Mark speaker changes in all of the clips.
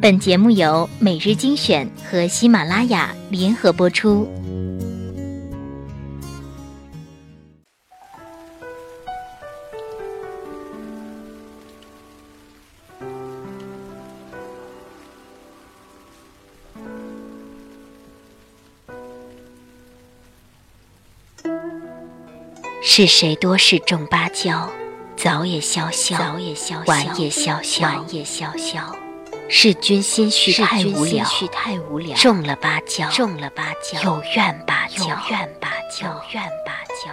Speaker 1: 本节目由每日精选和喜马拉雅联合播出。是谁多事种芭蕉？早也萧萧，晚也萧萧，晚也萧萧。是君心绪太无聊，中了芭蕉，中了芭蕉，有怨芭蕉，有怨芭蕉，有怨芭蕉。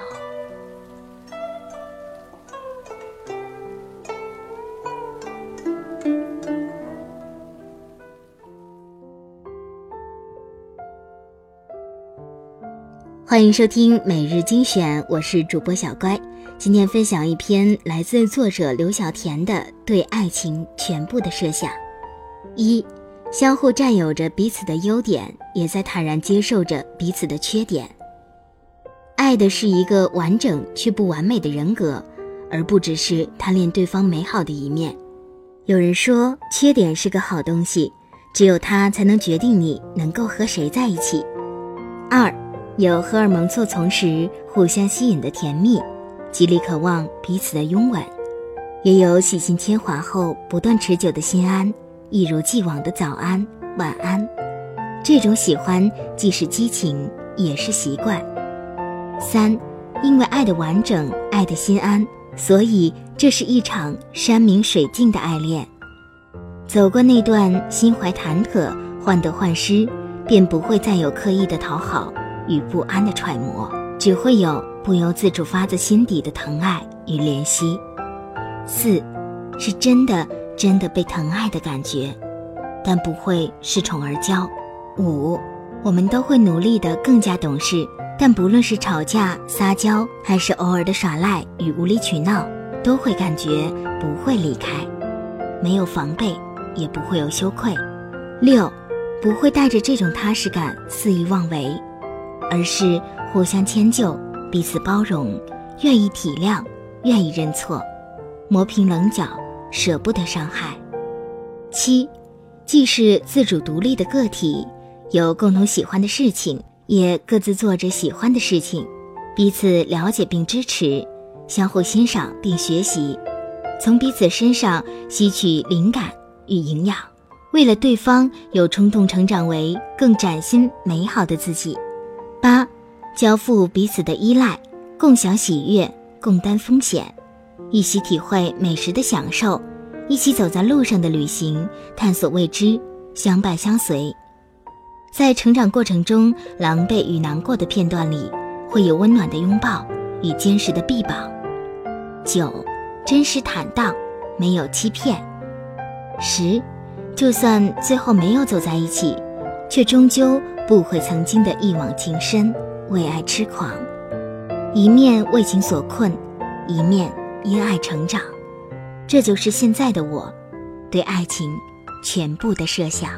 Speaker 1: 欢迎收听每日精选，我是主播小乖。今天分享一篇来自作者刘小田的对爱情全部的设想。一，相互占有着彼此的优点，也在坦然接受着彼此的缺点。爱的是一个完整却不完美的人格，而不只是贪恋对方美好的一面。有人说，缺点是个好东西，只有它才能决定你能够和谁在一起。二，有荷尔蒙错从时互相吸引的甜蜜。极力渴望彼此的拥吻，也有洗心铅华后不断持久的心安，一如既往的早安晚安。这种喜欢既是激情，也是习惯。三，因为爱的完整，爱的心安，所以这是一场山明水净的爱恋。走过那段心怀忐忑、患得患失，便不会再有刻意的讨好与不安的揣摩，只会有。不由自主发自心底的疼爱与怜惜，四，是真的真的被疼爱的感觉，但不会恃宠而骄。五，我们都会努力的更加懂事，但不论是吵架、撒娇，还是偶尔的耍赖与无理取闹，都会感觉不会离开，没有防备，也不会有羞愧。六，不会带着这种踏实感肆意妄为，而是互相迁就。彼此包容，愿意体谅，愿意认错，磨平棱角，舍不得伤害。七，既是自主独立的个体，有共同喜欢的事情，也各自做着喜欢的事情，彼此了解并支持，相互欣赏并学习，从彼此身上吸取灵感与营养，为了对方有冲动成长为更崭新美好的自己。八。交付彼此的依赖，共享喜悦，共担风险，一起体会美食的享受，一起走在路上的旅行，探索未知，相伴相随。在成长过程中，狼狈与难过的片段里，会有温暖的拥抱与坚实的臂膀。九，真实坦荡，没有欺骗。十，就算最后没有走在一起，却终究不悔曾经的一往情深。为爱痴狂，一面为情所困，一面因爱成长，这就是现在的我，对爱情全部的设想。